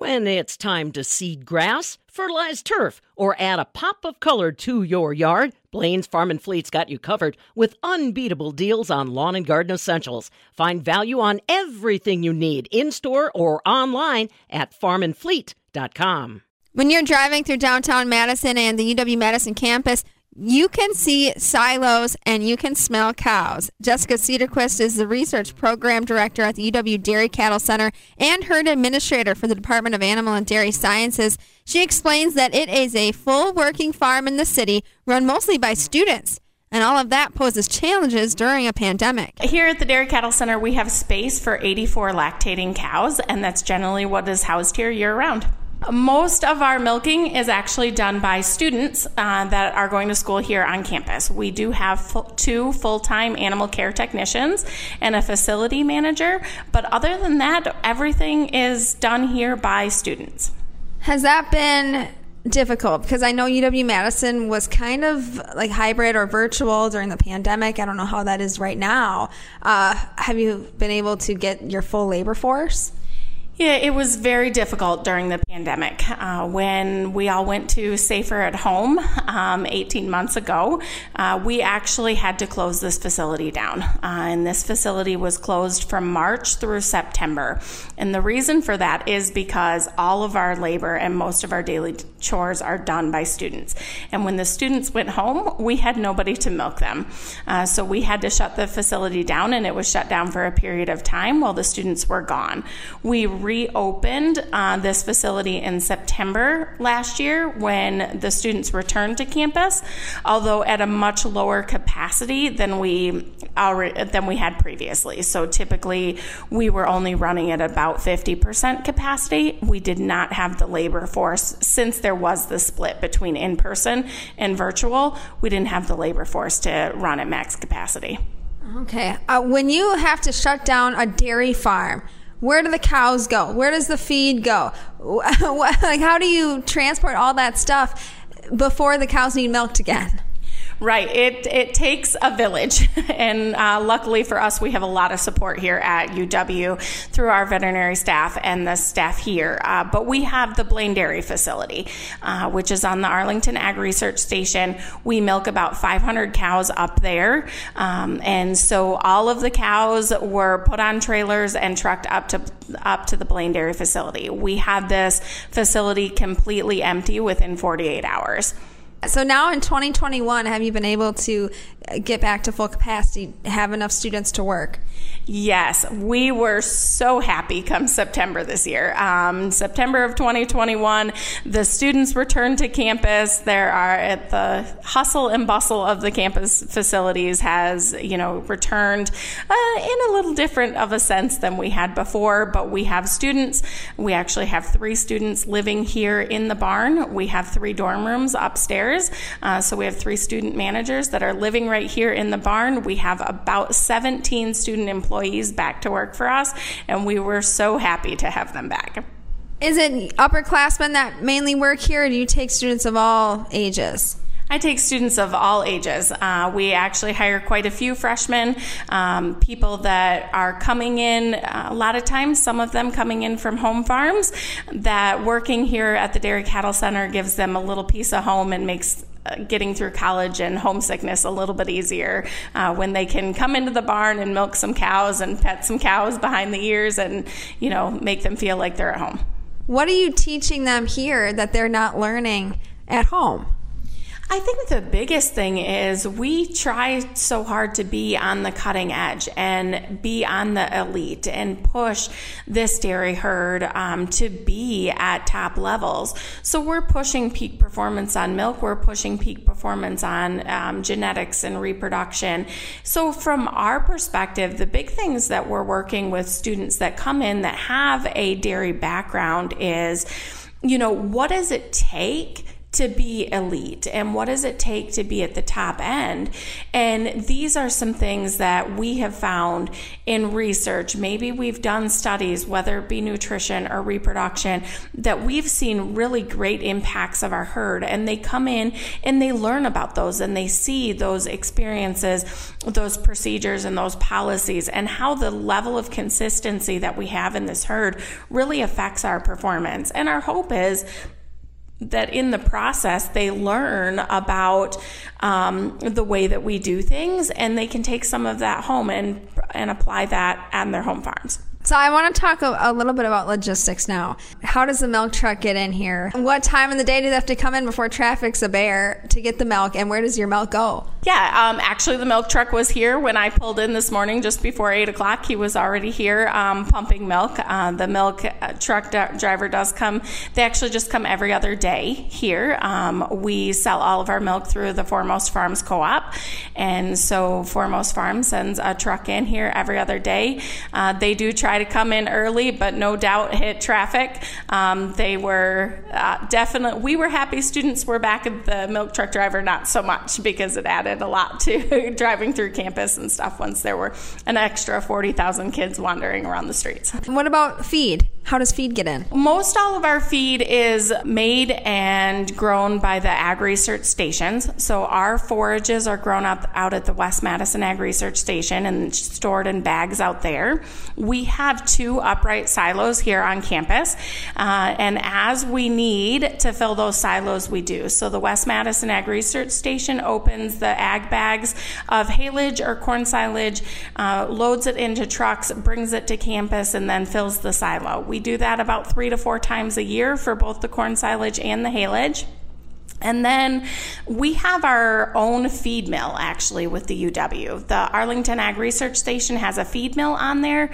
When it's time to seed grass, fertilize turf, or add a pop of color to your yard, Blain's Farm and Fleet's got you covered with unbeatable deals on lawn and garden essentials. Find value on everything you need in store or online at farmandfleet.com. When you're driving through downtown Madison and the UW Madison campus, you can see silos and you can smell cows. Jessica Cedarquist is the research program director at the UW Dairy Cattle Center and herd administrator for the Department of Animal and Dairy Sciences. She explains that it is a full working farm in the city run mostly by students. And all of that poses challenges during a pandemic. Here at the Dairy Cattle Center, we have space for 84 lactating cows, and that's generally what is housed here year round. Most of our milking is actually done by students uh, that are going to school here on campus. We do have two full time animal care technicians and a facility manager, but other than that, everything is done here by students. Has that been difficult? Because I know UW Madison was kind of like hybrid or virtual during the pandemic. I don't know how that is right now. Uh, have you been able to get your full labor force? Yeah, it was very difficult during the pandemic uh, when we all went to safer at home um, 18 months ago. Uh, we actually had to close this facility down, uh, and this facility was closed from March through September. And the reason for that is because all of our labor and most of our daily chores are done by students. And when the students went home, we had nobody to milk them. Uh, so we had to shut the facility down, and it was shut down for a period of time while the students were gone. We reopened uh, this facility in September last year when the students returned to campus, although at a much lower capacity than we already, than we had previously. So typically, we were only running at about 50% capacity. We did not have the labor force since there was the split between in person and virtual. We didn't have the labor force to run at max capacity. Okay. Uh, when you have to shut down a dairy farm, where do the cows go? Where does the feed go? like, how do you transport all that stuff before the cows need milked again? Right. It it takes a village, and uh, luckily for us, we have a lot of support here at UW through our veterinary staff and the staff here. Uh, but we have the Blaine Dairy facility, uh, which is on the Arlington Ag Research Station. We milk about 500 cows up there, um, and so all of the cows were put on trailers and trucked up to up to the Blaine Dairy facility. We had this facility completely empty within 48 hours. So now in 2021, have you been able to get back to full capacity, have enough students to work? Yes, we were so happy come September this year. Um, September of 2021, the students returned to campus. There are at the hustle and bustle of the campus facilities has, you know, returned uh, in a little different of a sense than we had before. But we have students. We actually have three students living here in the barn. We have three dorm rooms upstairs. Uh, so we have three student managers that are living right here in the barn. We have about 17 student employees back to work for us, and we were so happy to have them back. Is it upperclassmen that mainly work here, or do you take students of all ages? I take students of all ages. Uh, we actually hire quite a few freshmen, um, people that are coming in, uh, a lot of times, some of them coming in from home farms, that working here at the Dairy Cattle Center gives them a little piece of home and makes uh, getting through college and homesickness a little bit easier uh, when they can come into the barn and milk some cows and pet some cows behind the ears and you know make them feel like they're at home what are you teaching them here that they're not learning at home I think the biggest thing is we try so hard to be on the cutting edge and be on the elite and push this dairy herd um, to be at top levels. So we're pushing peak performance on milk, we're pushing peak performance on um, genetics and reproduction. So, from our perspective, the big things that we're working with students that come in that have a dairy background is, you know, what does it take? To be elite and what does it take to be at the top end? And these are some things that we have found in research. Maybe we've done studies whether it be nutrition or reproduction that we've seen really great impacts of our herd. And they come in and they learn about those and they see those experiences those procedures and those policies and how the level of consistency that we have in this herd really affects our performance. And our hope is that in the process they learn about um, the way that we do things and they can take some of that home and and apply that on their home farms so I want to talk a, a, little bit about logistics now. How does the milk truck get in here? What time of the day do they have to come in before traffic's a bear to get the milk? And where does your milk go? Yeah, um, actually, the milk truck was here when I pulled in this morning, just before eight o'clock. He was already here um, pumping milk. Uh, the milk uh, truck d- driver does come. They actually just come every other day here. Um, we sell all of our milk through the Foremost Farms Co-op, and so Foremost Farms sends a truck in here every other day. Uh, they do try to come in early, but no doubt hit traffic. Um, they were uh, definitely, we were happy students were back at the milk truck driver, not so much because it a lot to driving through campus and stuff once there were an extra 40,000 kids wandering around the streets. What about feed? How does feed get in? Most all of our feed is made and grown by the ag research stations. So our forages are grown up out at the West Madison Ag Research Station and stored in bags out there. We have two upright silos here on campus, uh, and as we need to fill those silos, we do. So the West Madison Ag Research Station opens the ag bags of haylage or corn silage, uh, loads it into trucks, brings it to campus, and then fills the silo. We do that about three to four times a year for both the corn silage and the haylage. And then we have our own feed mill actually with the UW. The Arlington Ag Research Station has a feed mill on there,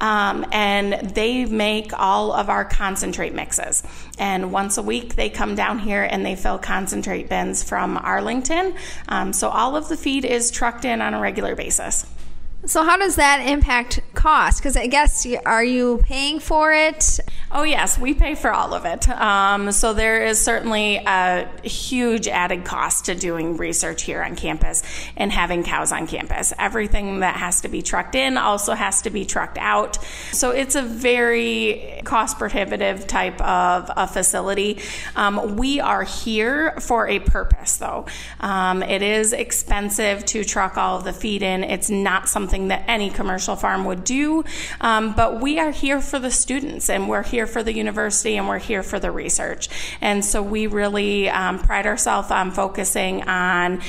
um, and they make all of our concentrate mixes. And once a week, they come down here and they fill concentrate bins from Arlington. Um, so all of the feed is trucked in on a regular basis. So how does that impact cost? Because I guess are you paying for it? Oh yes, we pay for all of it. Um, so there is certainly a huge added cost to doing research here on campus and having cows on campus. Everything that has to be trucked in also has to be trucked out. So it's a very cost prohibitive type of a facility. Um, we are here for a purpose, though. Um, it is expensive to truck all of the feed in. It's not something that any commercial farm would do. Um, but we are here for the students and we're here for the university and we're here for the research. And so we really um, pride ourselves on focusing on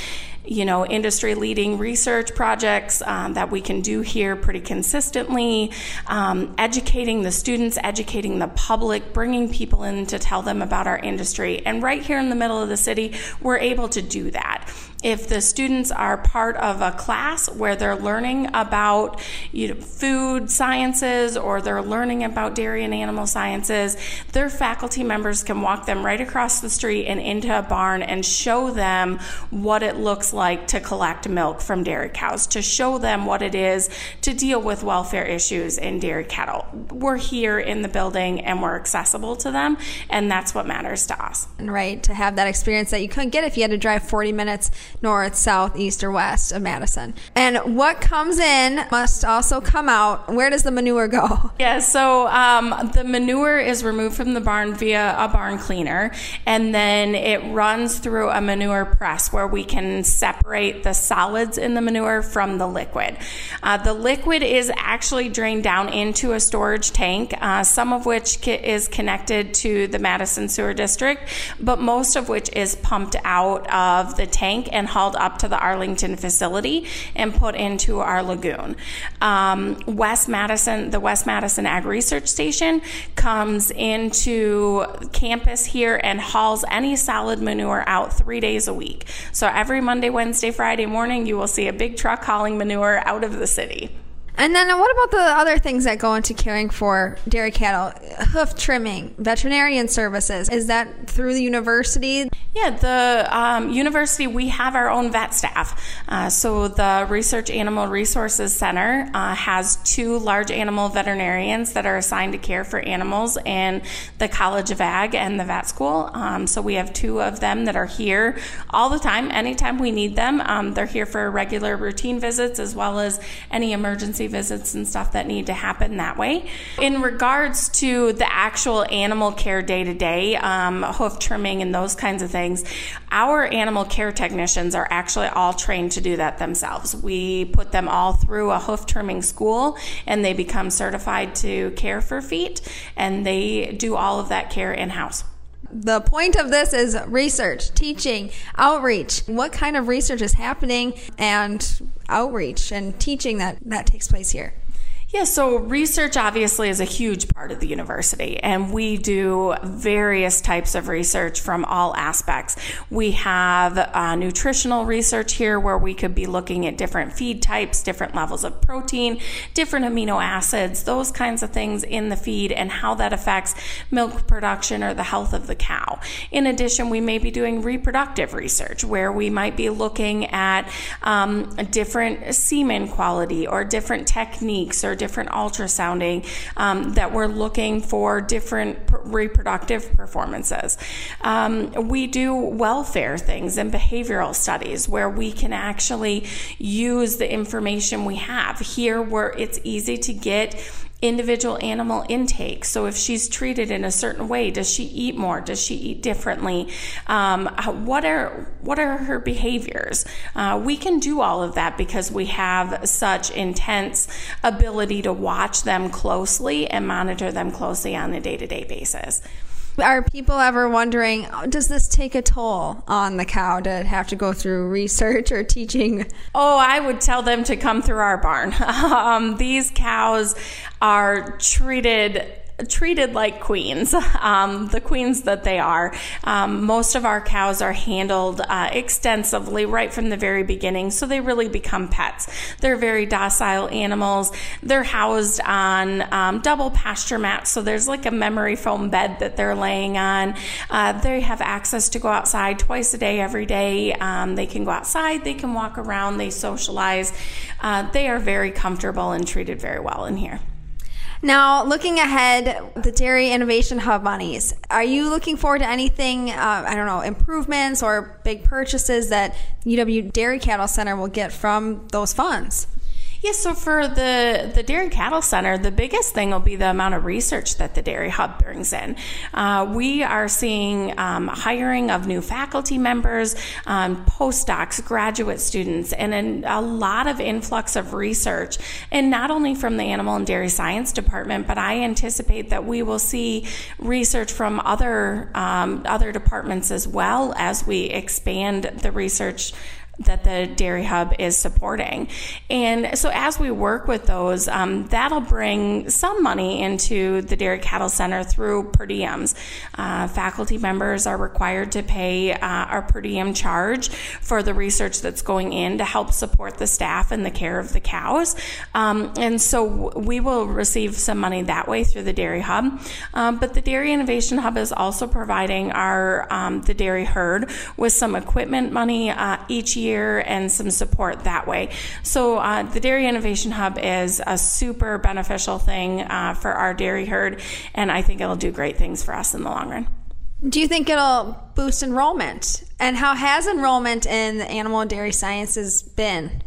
you know, industry leading research projects um, that we can do here pretty consistently, um, educating the students, educating the public, bringing people in to tell them about our industry. And right here in the middle of the city, we're able to do that if the students are part of a class where they're learning about you know, food sciences or they're learning about dairy and animal sciences, their faculty members can walk them right across the street and into a barn and show them what it looks like to collect milk from dairy cows, to show them what it is to deal with welfare issues in dairy cattle. We're here in the building and we're accessible to them, and that's what matters to us. Right, to have that experience that you couldn't get if you had to drive 40 minutes north, south, east, or west of Madison. And what comes in must also come out. Where does the manure go? Yeah, so um, the manure is removed from the barn via a barn cleaner, and then it runs through a manure press where we can separate the solids in the manure from the liquid. Uh, the liquid is actually drained down into a storage tank, uh, some of which is connected to the Madison Sewer District, but most of which is pumped out of the tank and hauled up to the Arlington facility and put into our lagoon. Um, West Madison, the West Madison Ag Research Station, comes into campus here and hauls any solid manure out three days a week. So every Monday, Wednesday, Friday morning, you will see a big truck hauling manure out of the city. And then what about the other things that go into caring for dairy cattle? Hoof trimming, veterinarian services. Is that through the university? Yeah, the um, university, we have our own vet staff. Uh, so the Research Animal Resources Center uh, has two large animal veterinarians that are assigned to care for animals in the College of Ag and the vet school. Um, so we have two of them that are here all the time, anytime we need them. Um, they're here for regular routine visits as well as any emergency visits and stuff that need to happen that way. In regards to the actual animal care day to day, hoof trimming and those kinds of things, our animal care technicians are actually all trained to do that themselves. We put them all through a hoof trimming school and they become certified to care for feet and they do all of that care in house. The point of this is research, teaching, outreach. What kind of research is happening and outreach and teaching that, that takes place here? Yeah, so research obviously is a huge part of the university, and we do various types of research from all aspects. We have uh, nutritional research here where we could be looking at different feed types, different levels of protein, different amino acids, those kinds of things in the feed, and how that affects milk production or the health of the cow. In addition, we may be doing reproductive research where we might be looking at um, different semen quality or different techniques or different ultrasounding um, that we're looking for different reproductive performances. Um, we do welfare things and behavioral studies where we can actually use the information we have here where it's easy to get individual animal intake. So if she's treated in a certain way, does she eat more? Does she eat differently? Um, what are what are her behaviors? Uh, we can do all of that because we have such intense ability to watch them closely and monitor them closely on a day to day basis. Are people ever wondering, oh, does this take a toll on the cow to have to go through research or teaching? Oh, I would tell them to come through our barn. Um, these cows are treated treated like queens, um, the queens that they are. Um, most of our cows are handled uh, extensively right from the very beginning, so they really become pets. They're very docile animals. They're housed on um, double pasture mats, so there's like a memory foam bed that they're laying on. Uh, they have access to go outside twice a day, every day. Um, they can go outside, they can walk around, they socialize. Uh, they are very comfortable and treated very well in here. Now, looking ahead, the Dairy Innovation Hub monies, are you looking forward to anything, uh, I don't know, improvements or big purchases that UW Dairy Cattle Center will get from those funds? Yes, yeah, so for the, the Dairy Cattle Center, the biggest thing will be the amount of research that the Dairy Hub brings in. Uh, we are seeing um, hiring of new faculty members, um, postdocs, graduate students, and an, a lot of influx of research. And not only from the Animal and Dairy Science Department, but I anticipate that we will see research from other um, other departments as well as we expand the research that the Dairy Hub is supporting. And so as we work with those, um, that'll bring some money into the Dairy Cattle Center through per diems. Uh, faculty members are required to pay uh, our per diem charge for the research that's going in to help support the staff and the care of the cows. Um, and so we will receive some money that way through the Dairy Hub. Um, but the Dairy Innovation Hub is also providing our um, the dairy herd with some equipment money uh, each year and some support that way. So uh, the Dairy Innovation Hub is a super beneficial thing uh, for our dairy herd, and I think it'll do great things for us in the long run. Do you think it'll boost enrollment? And how has enrollment in the animal and dairy sciences been?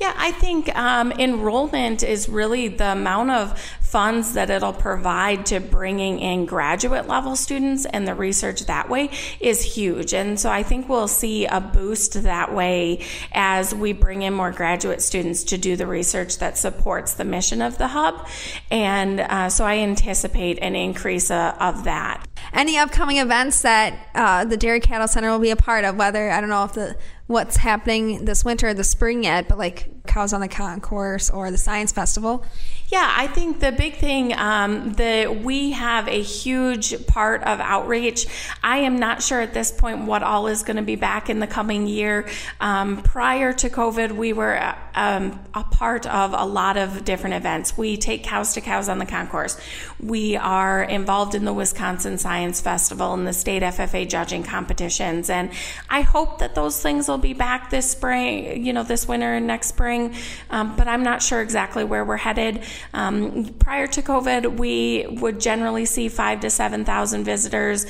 Yeah, I think um, enrollment is really the amount of funds that it'll provide to bringing in graduate level students and the research that way is huge. And so I think we'll see a boost that way as we bring in more graduate students to do the research that supports the mission of the hub. And uh, so I anticipate an increase uh, of that. Any upcoming events that uh, the Dairy Cattle Center will be a part of, whether, I don't know if the what's happening this winter, or the spring yet, but like Cows on the Concourse or the Science Festival. Yeah, I think the big thing um, that we have a huge part of outreach. I am not sure at this point what all is going to be back in the coming year. Um, prior to COVID, we were um, a part of a lot of different events. We take cows to cows on the concourse. We are involved in the Wisconsin Science Festival and the state FFA judging competitions. And I hope that those things will be back this spring, you know, this winter and next spring. Um, but I'm not sure exactly where we're headed. Um, prior to COVID, we would generally see five to 7,000 visitors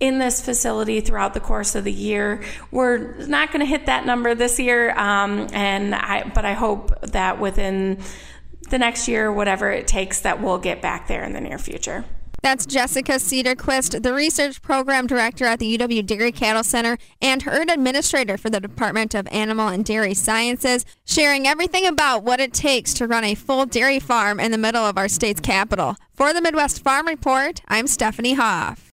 in this facility throughout the course of the year. We're not going to hit that number this year, um, and I, but I hope that within the next year, whatever it takes, that we'll get back there in the near future. That's Jessica Cedarquist, the Research Program Director at the UW Dairy Cattle Center and herd administrator for the Department of Animal and Dairy Sciences, sharing everything about what it takes to run a full dairy farm in the middle of our state's capital. For the Midwest Farm Report, I'm Stephanie Hoff.